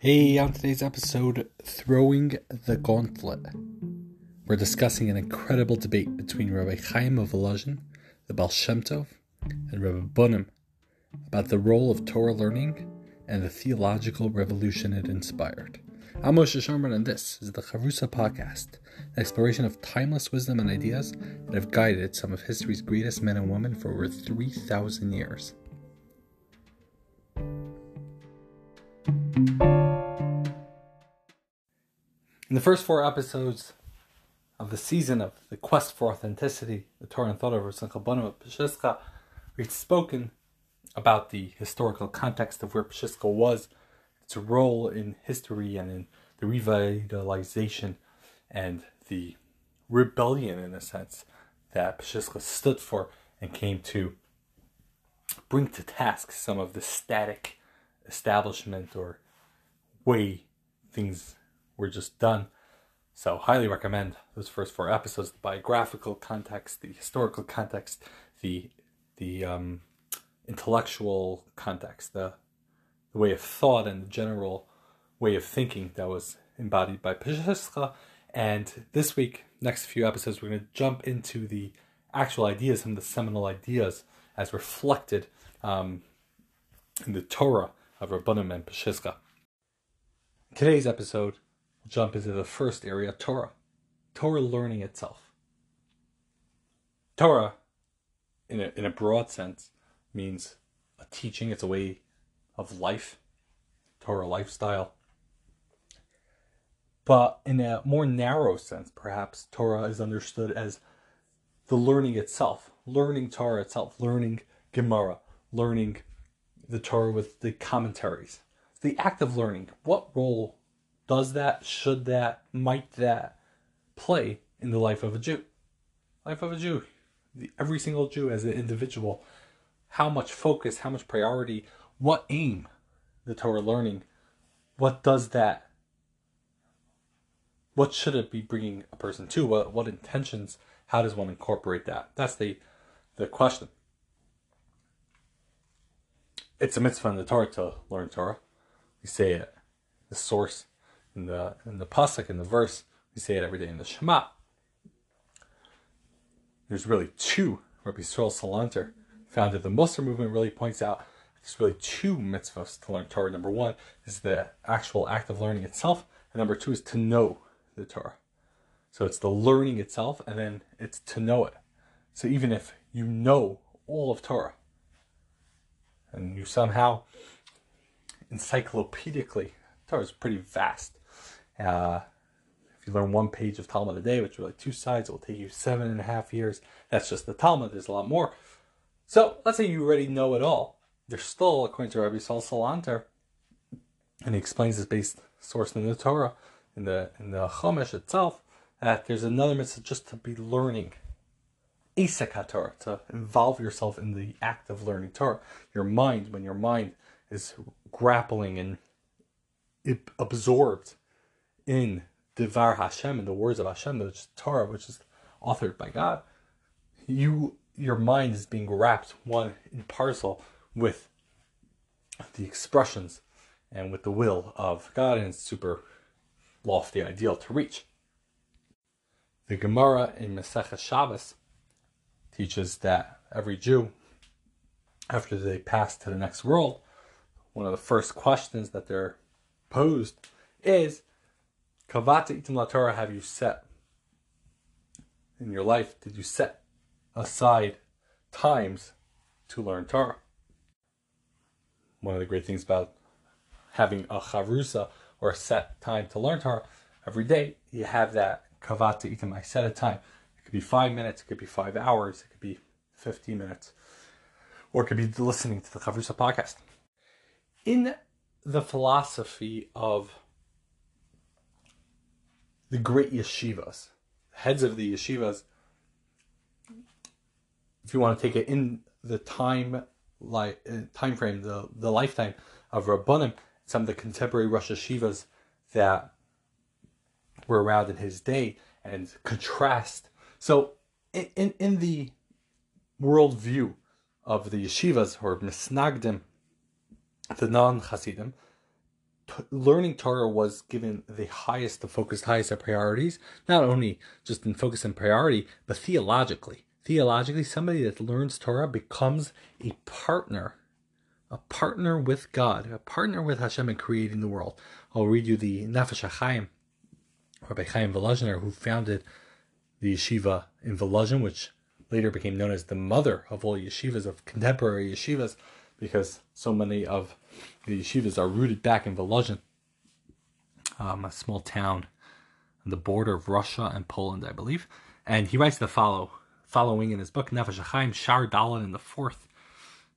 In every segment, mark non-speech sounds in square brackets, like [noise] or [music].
Hey, on today's episode, Throwing the Gauntlet, we're discussing an incredible debate between Rabbi Chaim of Volozhin, the Baal Shem Tov, and Rabbi Bunim about the role of Torah learning and the theological revolution it inspired. I'm Moshe Sharman, and this is the Chavrusa Podcast, an exploration of timeless wisdom and ideas that have guided some of history's greatest men and women for over 3,000 years. In the first four episodes of the season of the quest for authenticity, the Torah and thought of of Peshiska, we've spoken about the historical context of where Peshiska was, its role in history and in the revitalization and the rebellion, in a sense, that Peshiska stood for and came to bring to task some of the static establishment or way things were just done. So, highly recommend those first four episodes: the biographical context, the historical context, the the um, intellectual context, the the way of thought, and the general way of thinking that was embodied by Peshiska. And this week, next few episodes, we're going to jump into the actual ideas, some of the seminal ideas as reflected um, in the Torah of Reb Bunim and Peshiska. Today's episode jump into the first area Torah. Torah learning itself. Torah, in a, in a broad sense, means a teaching, it's a way of life, Torah lifestyle. But in a more narrow sense, perhaps, Torah is understood as the learning itself, learning Torah itself, learning Gemara, learning the Torah with the commentaries. The act of learning. What role does that, should that, might that play in the life of a Jew? Life of a Jew. Every single Jew as an individual. How much focus, how much priority, what aim the Torah learning, what does that, what should it be bringing a person to? What, what intentions, how does one incorporate that? That's the, the question. It's a mitzvah in the Torah to learn Torah. We say it, the source in the in the pasuk in the verse. We say it every day in the Shema. There's really two. Rabbi Yisrael Salanter founded the Musar movement. Really points out there's really two mitzvahs to learn Torah. Number one is the actual act of learning itself, and number two is to know the Torah. So it's the learning itself, and then it's to know it. So even if you know all of Torah, and you somehow encyclopedically, Torah is pretty vast. Uh, if you learn one page of Talmud a day, which are like two sides, it will take you seven and a half years. That's just the Talmud. There's a lot more. So let's say you already know it all. There's still, according to Rabbi Saul Salanter, and he explains this based source in the Torah, in the in the Chumash itself, that there's another mitzvah just to be learning. Asek Torah, to involve yourself in the act of learning Torah. Your mind, when your mind is grappling and absorbed in Devar Hashem, in the words of Hashem, the Torah, which is authored by God, you your mind is being wrapped one in parcel with the expressions and with the will of God, and it's super lofty ideal to reach. The Gemara in Masechah Shabbos teaches that every Jew, after they pass to the next world, one of the first questions that they're posed is Kavata itim la Torah have you set in your life? Did you set aside times to learn Torah? One of the great things about having a chavrusa or a set time to learn Torah every day, you have that kavata itim. I set a time. It could be five minutes. It could be five hours. It could be fifteen minutes, or it could be listening to the chavrusa podcast. In the philosophy of the great yeshivas, heads of the yeshivas, if you want to take it in the time like uh, time frame, the the lifetime of Reb Bunim, some of the contemporary Rosh Yeshivas that were around in his day, and contrast. So, in in, in the worldview of the yeshivas or misnagdim, the non Hasidim, learning Torah was given the highest, the focused highest of priorities, not only just in focus and priority, but theologically. Theologically, somebody that learns Torah becomes a partner, a partner with God, a partner with Hashem in creating the world. I'll read you the Nefesh HaChaim, Rabbi Chaim Volozhiner, who founded the yeshiva in Volozhin, which later became known as the mother of all yeshivas, of contemporary yeshivas, because so many of the yeshivas are rooted back in Volozhin, um, a small town on the border of Russia and Poland, I believe. And he writes the follow following in his book Nefesh HaChaim Shar Dalet in the fourth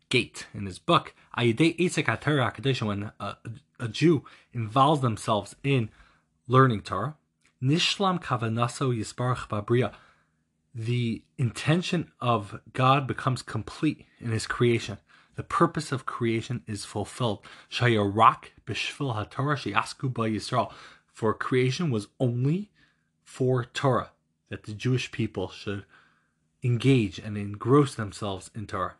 gate in his book when a, a Jew involves themselves in learning Torah Nishlam Kavanaso Babriya the intention of God becomes complete in his creation. The purpose of creation is fulfilled. Shayarak b'shvil haTorah sheyasku ba Yisrael. For creation was only for Torah, that the Jewish people should engage and engross themselves in Torah.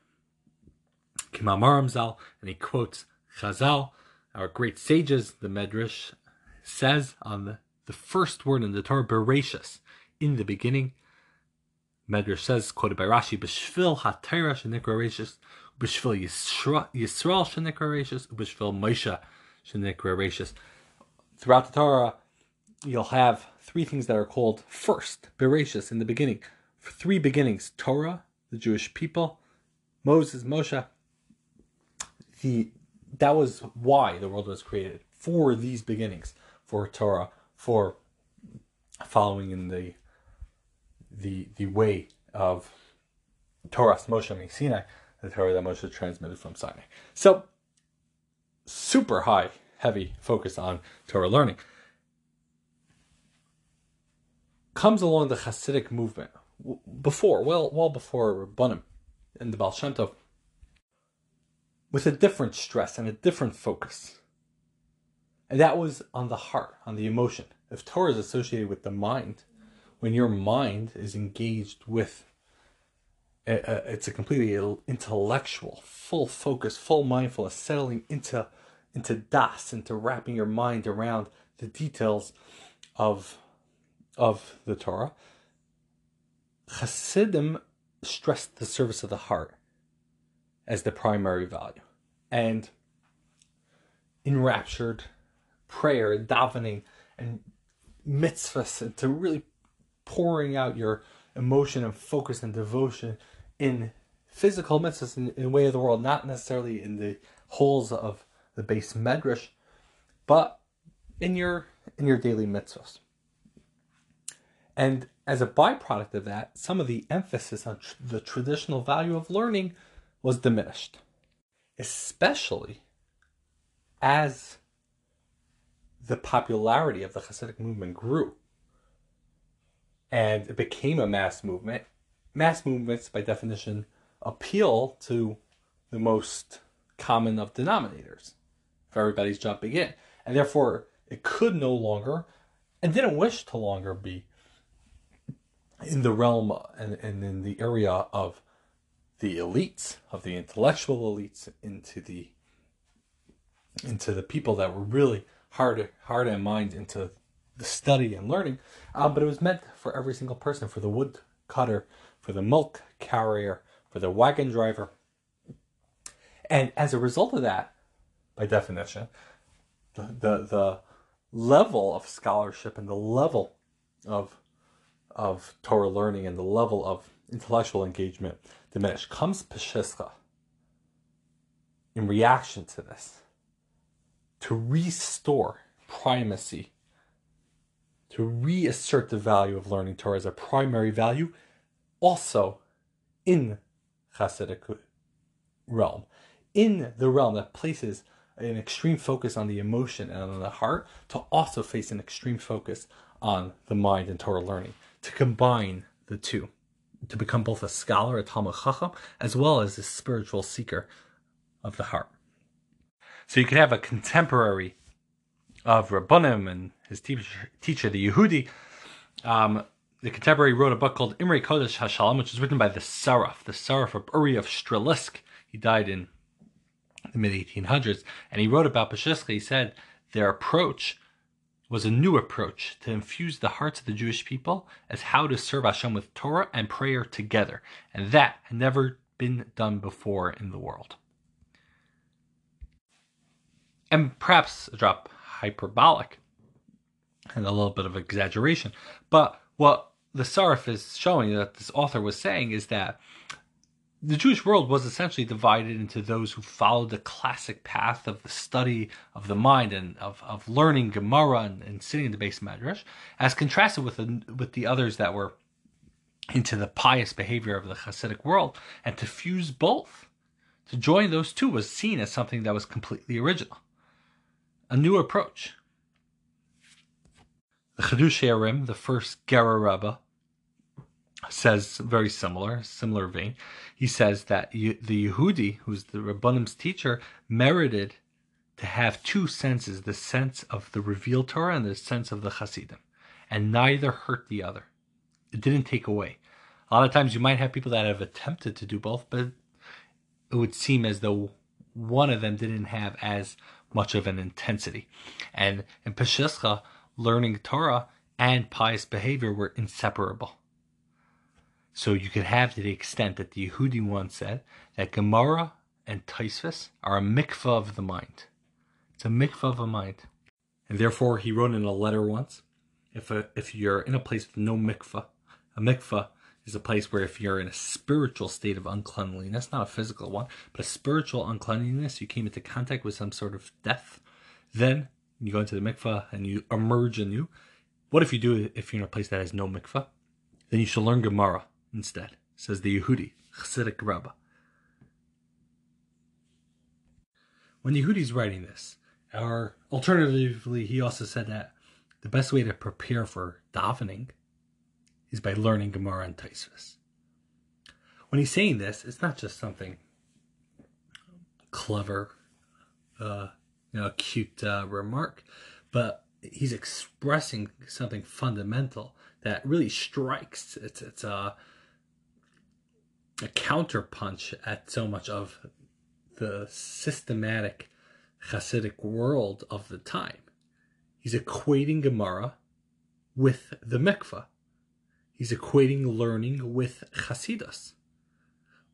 Kimamaram Zal, and he quotes Chazal, our great sages, the Medrash says on the, the first word in the Torah, Bereshis, in the beginning. Medrash says, quoted by Rashi, B'shvil ha-Torah shenikra Reshis, B'shvil Yisrael shenikra Reshis, B'shvil Moshe shenikra Reshis. Throughout the Torah, you'll have three things that are called first, Bereshis, in the beginning three beginnings Torah, the Jewish people, Moses, Moshe. The, that was why the world was created for these beginnings, for Torah, for following in the the the way of Torah, Moshe and Sinai, the Torah that Moshe transmitted from Sinai. So, super high, heavy focus on Torah learning. Comes along the Hasidic movement, before, well, well before Bunim and the Baal Shem Tov, with a different stress and a different focus. And that was on the heart, on the emotion. If Torah is associated with the mind, when your mind is engaged with it's a completely intellectual, full focus, full mindfulness, settling into into das, into wrapping your mind around the details of of the Torah, Hasidim stressed the service of the heart as the primary value. And enraptured prayer and davening and mitzvahs and to really pouring out your emotion and focus and devotion in physical mitzvahs in, in way of the world, not necessarily in the holes of the beis medrash, but in your in your daily mitzvahs. And as a byproduct of that, some of the emphasis on tr- the traditional value of learning was diminished, especially as the popularity of the Hasidic movement grew and it became a mass movement. Mass movements, by definition, appeal to the most common of denominators if everybody's jumping in. And therefore, it could no longer and didn't wish to longer be in the realm and, and in the area of the elites, of the intellectual elites, into the into the people that were really hard hard in mind into the study and learning. Um, but it was meant for every single person, for the wood cutter, for the milk carrier, for the wagon driver. And as a result of that, by definition, the, the, the level of scholarship and the level of of Torah learning and the level of intellectual engagement diminished. Comes Peshischa in reaction to this to restore primacy, to reassert the value of learning Torah as a primary value, also in Hasidic realm, in the realm that places an extreme focus on the emotion and on the heart, to also face an extreme focus on the mind and Torah learning to combine the two, to become both a scholar, a Talmud Chacham, as well as a spiritual seeker of the heart. So you could have a contemporary of Reb Bunim and his teacher, teacher the Yehudi. Um, the contemporary wrote a book called Imrei Kodesh Hashalom, which was written by the Saraf, the Saraf of Uri of Strelisk. He died in the mid 1800s, and he wrote about Peshischa. He said their approach was a new approach to infuse the hearts of the Jewish people as how to serve Hashem with Torah and prayer together. And that had never been done before in the world. And perhaps a drop hyperbolic and a little bit of exaggeration. But what the Saraf is showing that this author was saying is that the Jewish world was essentially divided into those who followed the classic path of the study of the mind and of, of learning Gemara and, and sitting in the beis Medrash, as contrasted with the, with the others that were into the pious behavior of the Hasidic world. And to fuse both, to join those two, was seen as something that was completely original, a new approach. The Chiddushei HaRim, the first Gerer Rebbe, says very similar, similar vein. He says that the Yehudi, who's the Reb Bunim's teacher, merited to have two senses: the sense of the revealed Torah and the sense of the Hasidim, and neither hurt the other. It didn't take away. A lot of times, you might have people that have attempted to do both, but it would seem as though one of them didn't have as much of an intensity. And in Peshischa, learning Torah and pious behavior were inseparable. So you could have to the extent that the Yehudi once said that Gemara and Tosfos are a mikvah of the mind. It's a mikvah of the mind. And therefore, he wrote in a letter once, if, a, if you're in a place with no mikvah, a mikvah is a place where if you're in a spiritual state of uncleanliness, not a physical one, but a spiritual uncleanliness, you came into contact with some sort of death, then you go into the mikvah and you emerge anew. What if you do if you're in a place that has no mikvah? Then you should learn Gemara instead, says the Yehudi, Chassidic Rabbah. When the Yehudi's writing this, or alternatively, he also said that the best way to prepare for davening is by learning Gemara and Tosfos. When he's saying this, it's not just something clever, uh, you know, cute uh, remark, but he's expressing something fundamental that really strikes. It's it's a a counterpunch at so much of the systematic Hasidic world of the time. He's equating Gemara with the mikvah. He's equating learning with Hasidus,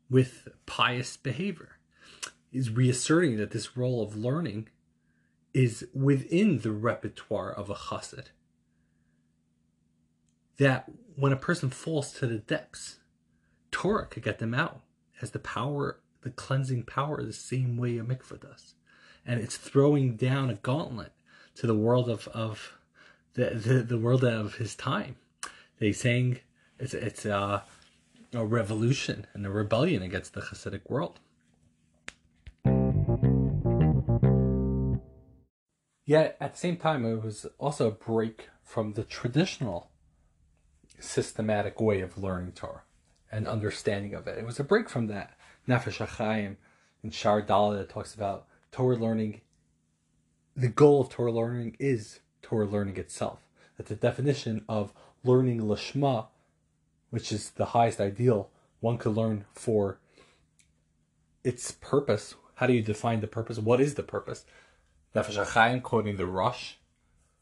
with pious behavior. He's reasserting that this role of learning is within the repertoire of a chassid. That when a person falls to the depths Torah could get them out. Has the power, the cleansing power, the same way a mikvah does. And it's throwing down a gauntlet to the world of, of the, the, the world of his time. They saying it's it's a, a revolution and a rebellion against the Hasidic world. Yet at the same time, it was also a break from the traditional systematic way of learning Torah and understanding of it. It was a break from that. Nefesh HaChaim in Shar Dalet talks about Torah learning. The goal of Torah learning is Torah learning itself. That the definition of learning Lishma, which is the highest ideal, one could learn for its purpose. How do you define the purpose? What is the purpose? Nefesh HaChaim, quoting the Rosh,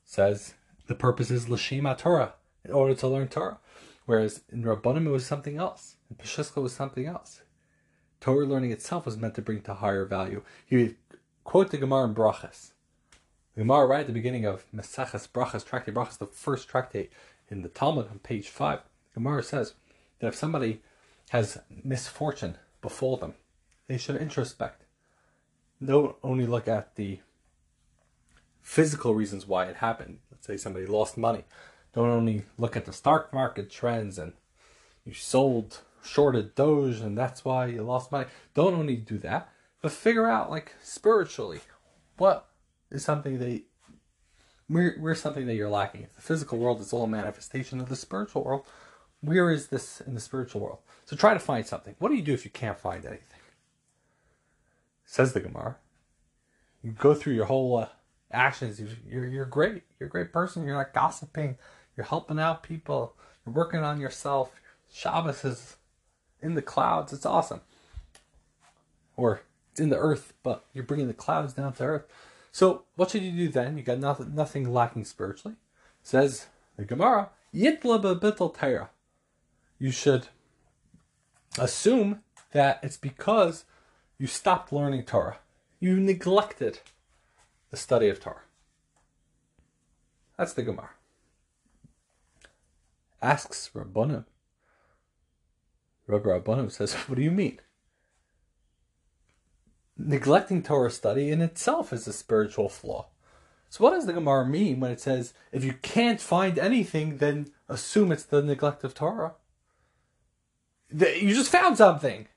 says the purpose is Lashima Torah, in order to learn Torah. Whereas in Reb Bunim it was something else. In Peshischa was something else. Torah learning itself was meant to bring to higher value. He would quote the Gemara in Brachas. The Gemara right at the beginning of Meseches Brachas, Tractate Brachas, the first tractate in the Talmud on page 5. Gemara says that if somebody has misfortune befall them, they should introspect. Don't only look at the physical reasons why it happened. Let's say somebody lost money don't only look at the stock market trends and you sold shorted Doge and that's why you lost money. Don't only do that, but figure out like spiritually what is something that where where's something that you're lacking. If the physical world is all a manifestation of the spiritual world, where is this in the spiritual world? So try to find something. What do you do if you can't find anything? Says the Gemara. You go through your whole uh, actions. You're you're great. You're a great person. You're not gossiping. You're helping out people. You're working on yourself. Shabbos is in the clouds. It's awesome. Or it's in the earth, but you're bringing the clouds down to earth. So what should you do then? You got nothing, nothing lacking spiritually. Says the Gemara, Yitla Torah. You should assume that it's because you stopped learning Torah. You neglected the study of Torah. That's the Gemara. Asks Reb Bunim. Rabbi Reb Bunim says, What do you mean? Neglecting Torah study in itself is a spiritual flaw. So, what does the Gemara mean when it says, if you can't find anything, then assume it's the neglect of Torah? You just found something.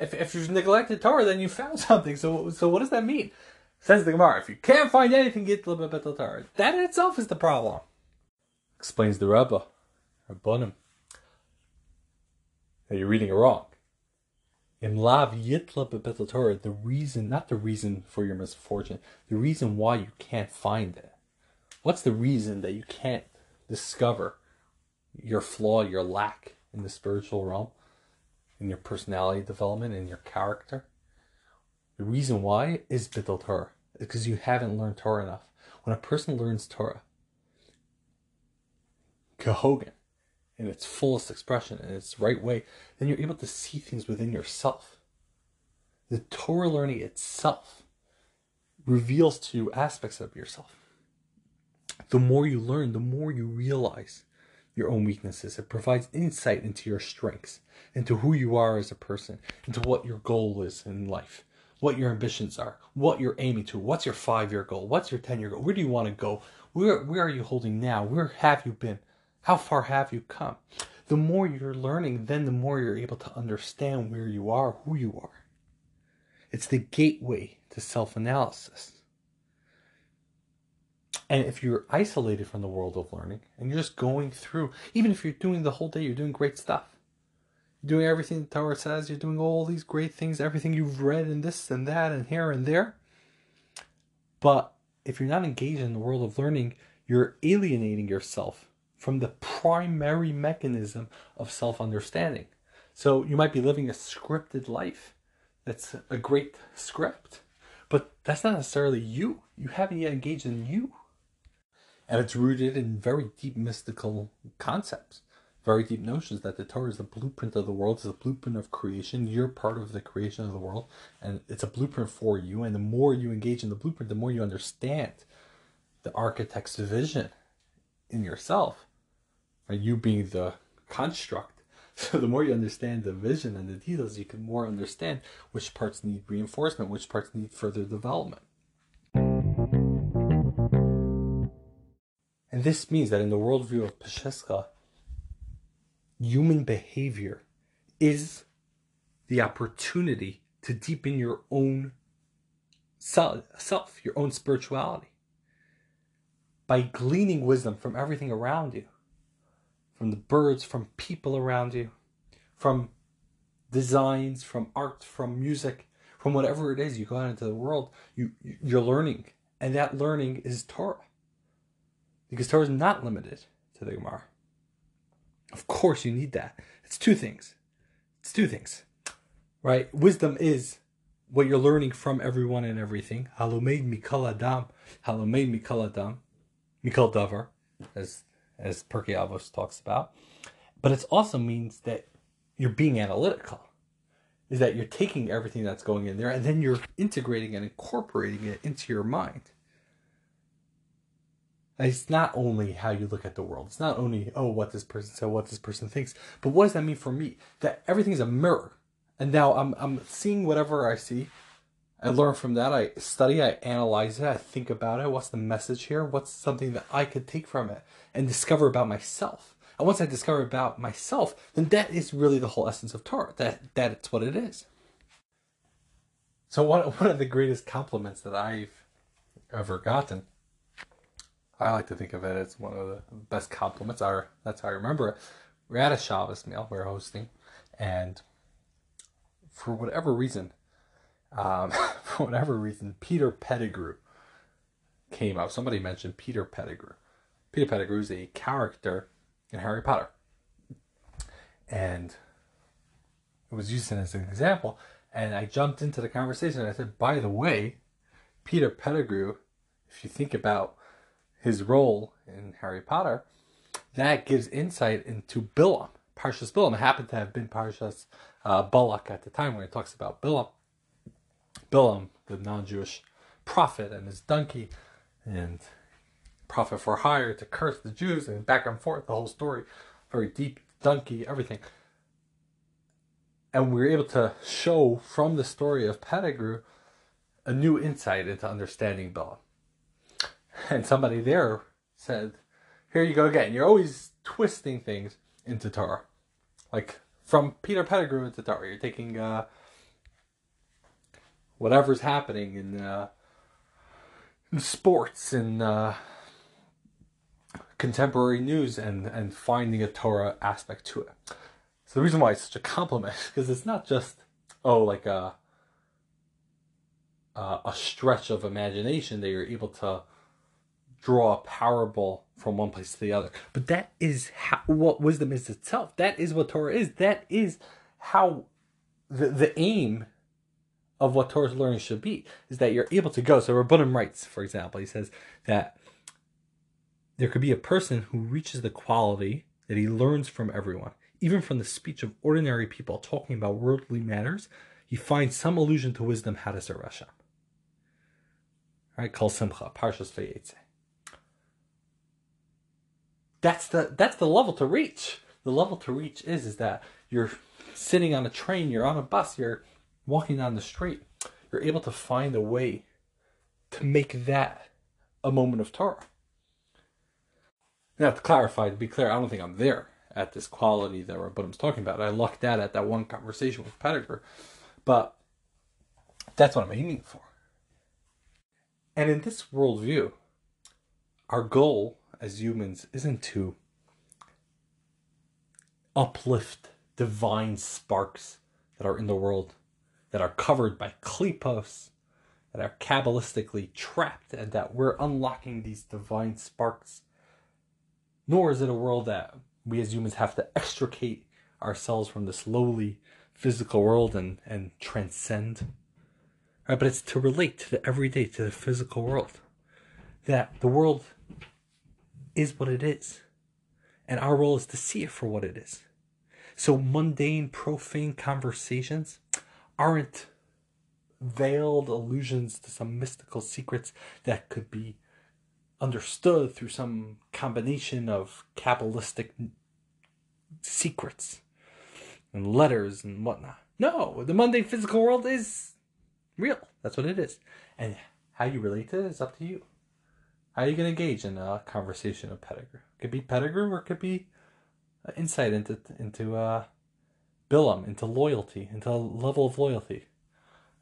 If, if you've neglected Torah, then you found [laughs] something. So, so what does that mean? Says the Gemara, if you can't find anything, get a little bit of Torah. That in itself is the problem. Explains the Rebbe, Reb Bunim. That you're reading it wrong. In Lav Yitla Bebetel Torah, the reason, not the reason for your misfortune, the reason why you can't find it. What's the reason that you can't discover your flaw, your lack in the spiritual realm, in your personality development, in your character? The reason why is Bittul Torah, because you haven't learned Torah enough. When a person learns Torah, Kehogan, in its fullest expression, in its right way, then you're able to see things within yourself. The Torah learning itself reveals to you aspects of yourself. The more you learn, the more you realize your own weaknesses. It provides insight into your strengths, into who you are as a person, into what your goal is in life, what your ambitions are, what you're aiming to, what's your five year goal, what's your 10 year goal, where do you want to go, where, where are you holding now, where have you been, how far have you come? The more you're learning, then the more you're able to understand where you are, who you are. It's the gateway to self analysis. And if you're isolated from the world of learning and you're just going through, even if you're doing the whole day, you're doing great stuff. You're doing everything the Torah says, you're doing all these great things, everything you've read and this and that and here and there. But if you're not engaged in the world of learning, you're alienating yourself from the primary mechanism of self understanding. So you might be living a scripted life. That's a great script, but that's not necessarily you. You haven't yet engaged in you. And it's rooted in very deep mystical concepts, very deep notions that the Torah is the blueprint of the world, it's a blueprint of creation. You're part of the creation of the world, and it's a blueprint for you. And the more you engage in the blueprint, the more you understand the architect's vision in yourself and you being the construct. [laughs] So the more you understand the vision and the details, you can more understand which parts need reinforcement, which parts need further development. And this means that in the worldview of Pesheska, human behavior is the opportunity to deepen your own self, your own spirituality, by gleaning wisdom from everything around you from the birds, from people around you, from designs, from art, from music, from whatever it is you go out into the world, you you're learning, and that learning is Torah. Because Torah is not limited to the Gemara. Of course, you need that. It's two things. It's two things, right? Wisdom is what you're learning from everyone and everything. Halomed mikal adam, halomed mikal adam, mikal davar, as as Pirkei Avos talks about. But it also means that you're being analytical. Is that you're taking everything that's going in there and then you're integrating and incorporating it into your mind. And it's not only how you look at the world. It's not only, oh, what this person said, what this person thinks. But what does that mean for me? That everything is a mirror. And now I'm, I'm seeing whatever I see I learn from that. I study, I analyze it, I think about it. What's the message here? What's something that I could take from it and discover about myself? And once I discover about myself, then that is really the whole essence of Torah. That that it's what it is. So one [laughs] one of the greatest compliments that I've ever gotten, I like to think of it as one of the best compliments. Our that's how I remember it. We're at a Shabbos meal we're hosting, and for whatever reason, um, [laughs] for whatever reason, Peter Pettigrew came up. Somebody mentioned Peter Pettigrew. Peter Pettigrew is a character in Harry Potter. And it was used as an example. And I jumped into the conversation and I said, by the way, Peter Pettigrew if you think about his role in Harry Potter, that gives insight into Bilam. Parshas Bilam happened to have been Parshas uh, Balak at the time when it talks about Bilam. Bilam, the non-Jewish prophet, and his donkey, and prophet for hire to curse the Jews, and back and forth, the whole story, very deep, donkey, everything. And we were able to show from the story of Pettigrew a new insight into understanding Bilam. And somebody there said, Here you go again. You're always twisting things into Torah. Like from Peter Pettigrew into Torah. You're taking uh, whatever's happening in, uh, in sports and uh, contemporary news and, and finding a Torah aspect to it. So the reason why it's such a compliment is because it's not just, oh, like a, a stretch of imagination that you're able to draw a parable from one place to the other. But that is how, what wisdom is itself. That is what Torah is. That is how the, the aim of what Torah's learning should be is that you're able to go. So Reb Bunim writes, for example, he says that there could be a person who reaches the quality that he learns from everyone, even from the speech of ordinary people talking about worldly matters. He finds some allusion to wisdom how to serve Hashem. Right, Kol Simcha, Parshas that's the that's the level to reach. The level to reach is is that you're sitting on a train, you're on a bus, you're walking down the street. You're able to find a way to make that a moment of Torah. Now to clarify, to be clear, I don't think I'm there at this quality that Reb Bunim's talking about. I lucked out at that one conversation with Pettigrew. But that's what I'm aiming for. And in this worldview, our goal as humans isn't to uplift divine sparks that are in the world, that are covered by klipos, that are kabbalistically trapped, and that we're unlocking these divine sparks. Nor is it a world that we as humans have to extricate ourselves from this lowly physical world and, and transcend. But it's to relate to the everyday, to the physical world. That the world is what it is. And our role is to see it for what it is. So mundane, profane conversations aren't veiled allusions to some mystical secrets that could be understood through some combination of Kabbalistic secrets and letters and whatnot. No, the mundane physical world is real. That's what it is. And how you relate to it is up to you. How are you going to engage in a conversation of Pettigrew? It could be Pettigrew or it could be insight into into uh, Bilam, into loyalty, into a level of loyalty.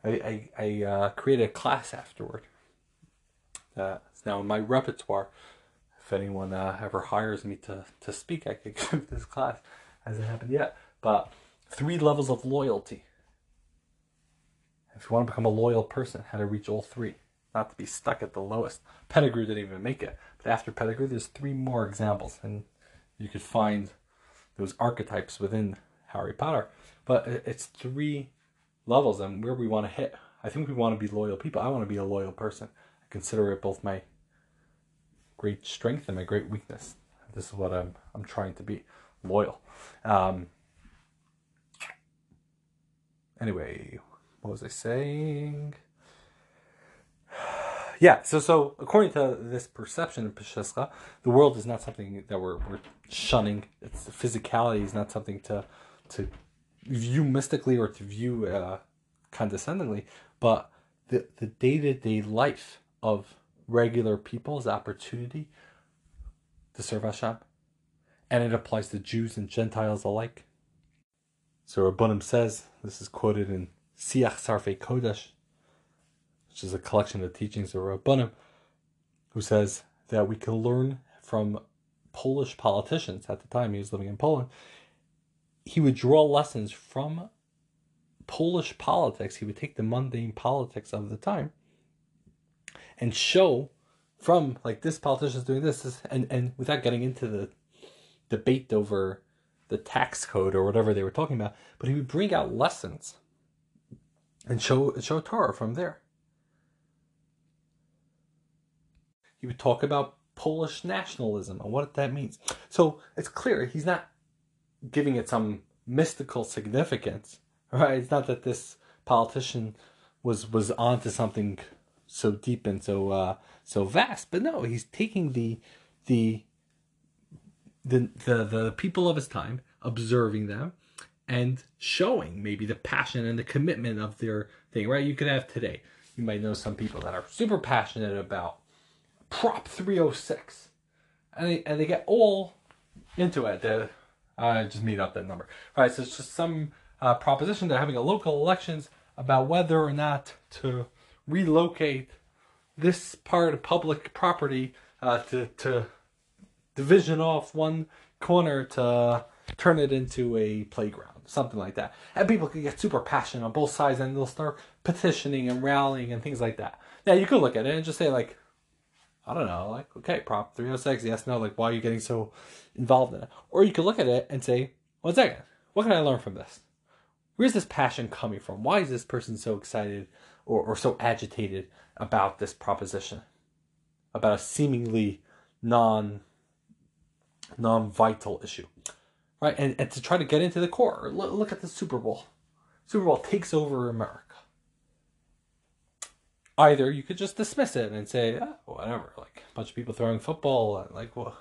I I, I uh, created a class afterward. That's now in my repertoire. If anyone uh, ever hires me to, to speak, I could [laughs] give this class. Hasn't happened yet, but three levels of loyalty. If you want to become a loyal person, how to reach all three not to be stuck at the lowest. Pettigrew didn't even make it. But after Pettigrew, there's three more examples, and you could find those archetypes within Harry Potter. But it's three levels, and where we want to hit. I think we want to be loyal people. I want to be a loyal person. I consider it both my great strength and my great weakness. This is what I'm I'm trying to be loyal. Um, anyway, what was I saying? [sighs] yeah, so so according to this perception of Peshiska, the world is not something that we're, we're shunning. Its physicality is not something to to view mystically or to view uh, condescendingly, but the the day to day life of regular people people's opportunity to serve Hashem, and it applies to Jews and Gentiles alike. So Reb Bunim says this is quoted in Siach Sarfei Kodesh which is a collection of teachings of Reb Bunim, who says that we can learn from Polish politicians at the time he was living in Poland. He would draw lessons from Polish politics. He would take the mundane politics of the time and show from like this politician's doing this, this and and without getting into the debate over the tax code or whatever they were talking about, but he would bring out lessons and show show Torah from there. he would talk about Polish nationalism and what that means. So it's clear he's not giving it some mystical significance, [laughs] right? It's not that this politician was was onto something so deep and so uh, so vast, but no, he's taking the the the the, the people of his time, observing them, and showing maybe the passion and the commitment of their thing, right? You could have today. You might know some people that are super passionate about Prop 306, and they and they get all into it. They, I just made up that number. All right, so it's just some uh, proposition. They're having a local elections about whether or not to relocate this part of public property uh, to to division off one corner to turn it into a playground, something like that. And people can get super passionate on both sides, and they'll start petitioning and rallying and things like that. Now you could look at it and just say like, I don't know, like okay, Prop 306, yes, no, like why are you getting so involved in it? Or you could look at it and say, one second, what can I learn from this? Where's this passion coming from? Why is this person so excited or, or so agitated about this proposition? About a seemingly non non vital issue. Right? And, and to try to get into the core. Look, look at the Super Bowl. Super Bowl takes over America. Either you could just dismiss it and say, ah, whatever, like a bunch of people throwing football, and like, well,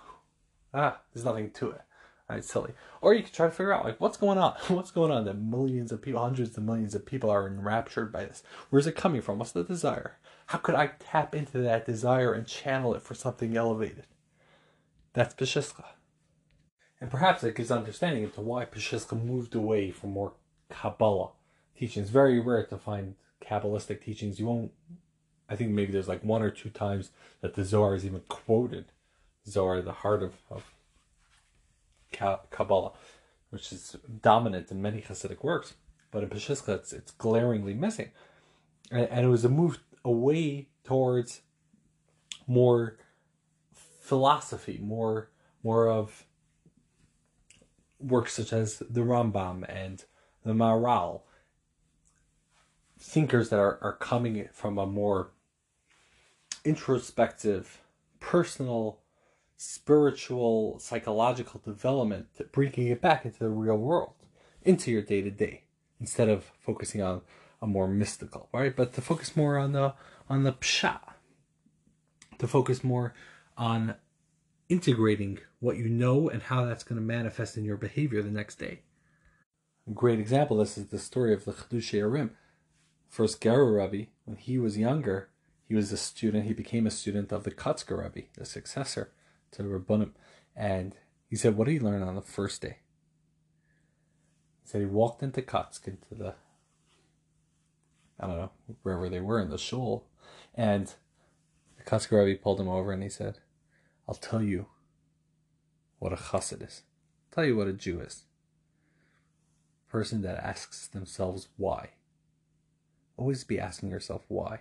ah, there's nothing to it. Right, silly. Or you could try to figure out like what's going on. [laughs] What's going on that millions of people, hundreds of millions of people are enraptured by this? Where's it coming from? What's the desire? How could I tap into that desire and channel it for something elevated? That's Peshiska. And perhaps it gives understanding into why Peshiska moved away from more Kabbalah teachings. Very rare to find Kabbalistic teachings. You won't I think maybe there's like one or two times that the Zohar is even quoted. Zohar, the heart of, of Kabbalah, which is dominant in many Hasidic works, but in Peshiska it's, it's glaringly missing. And, and it was a move away towards more philosophy, more more of works such as the Rambam and the Maharal, thinkers that are, are coming from a more introspective, personal spiritual, psychological development, bringing it back into the real world, into your day to day, instead of focusing on a more mystical, right? But to focus more on the on the psha, to focus more on integrating what you know and how that's going to manifest in your behavior the next day. A great example this is the story of the Chiddushei HaRim. First Gerer Rebbe, when he was younger, he was a student, he became a student of the Kotzker Rebbe, the successor to Reb Bunim. And he said, What did he learn on the first day? He said he walked into Kotsk, into the, I don't know, wherever they were in the shul. And the Kotzker Rebbe pulled him over and he said, I'll tell you what a chassid is. I'll tell you what a Jew is. Person that asks themselves why. Always be asking yourself why.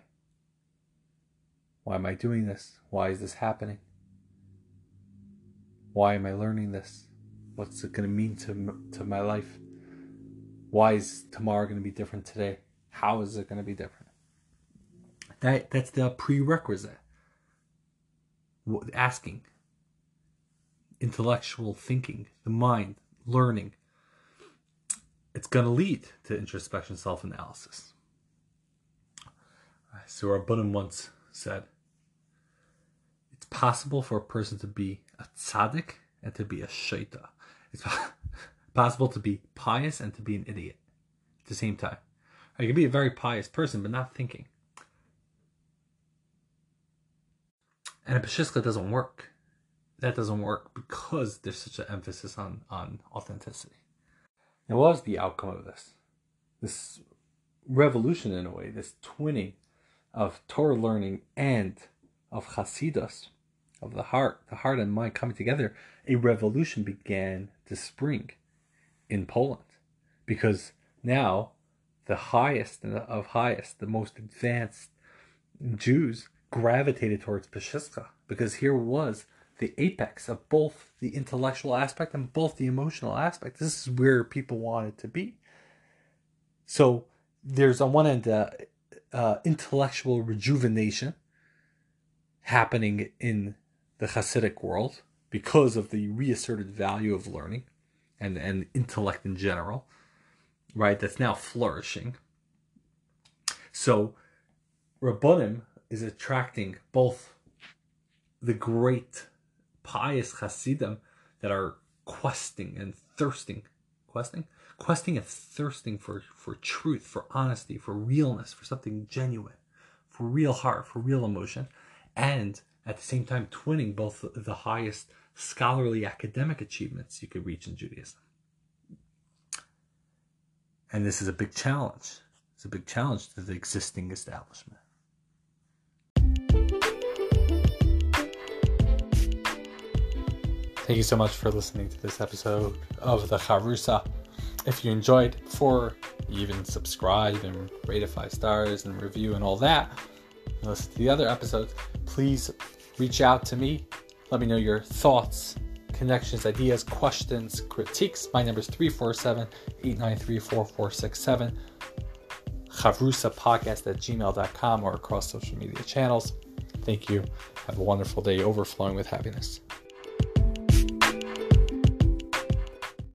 Why am I doing this? Why is this happening? Why am I learning this? What's it going to mean to, to my life? Why is tomorrow going to be different today? How is it going to be different? That that's the prerequisite. Asking, intellectual thinking, the mind, learning. It's going to lead to introspection, self-analysis. So Reb Bunim once said, "It's possible for a person to be a tzaddik and to be a shaita. It's [laughs] possible to be pious and to be an idiot at the same time. You can be a very pious person, but not thinking. And a Peshiska doesn't work. That doesn't work because there's such an emphasis on, on authenticity. And what was the outcome of this? This revolution, in a way, this twinning of Torah learning and of Hasidus of the heart, the heart and mind coming together, a revolution began to spring in Poland. Because now the highest of highest, the most advanced Jews gravitated towards Peshiska because here was the apex of both the intellectual aspect and both the emotional aspect. This is where people wanted to be. So there's on one end uh, uh, intellectual rejuvenation happening in the Hasidic world because of the reasserted value of learning and, and intellect in general, right? That's now flourishing. So, Reb Bunim is attracting both the great pious Hasidim that are questing and thirsting, questing, questing and thirsting for, for truth, for honesty, for realness, for something genuine, for real heart, for real emotion, and at the same time twinning both the highest scholarly academic achievements you could reach in Judaism. And this is a big challenge. It's a big challenge to the existing establishment. Thank you so much for listening to this episode of the Chavrusa. If you enjoyed, before you even subscribe and rate it five stars and review and all that, listen to the other episodes, please reach out to me. Let me know your thoughts, connections, ideas, questions, critiques. My number is 347 893 4467. Chavrusa podcast at gmail.com or across social media channels. Thank you. Have a wonderful day overflowing with happiness.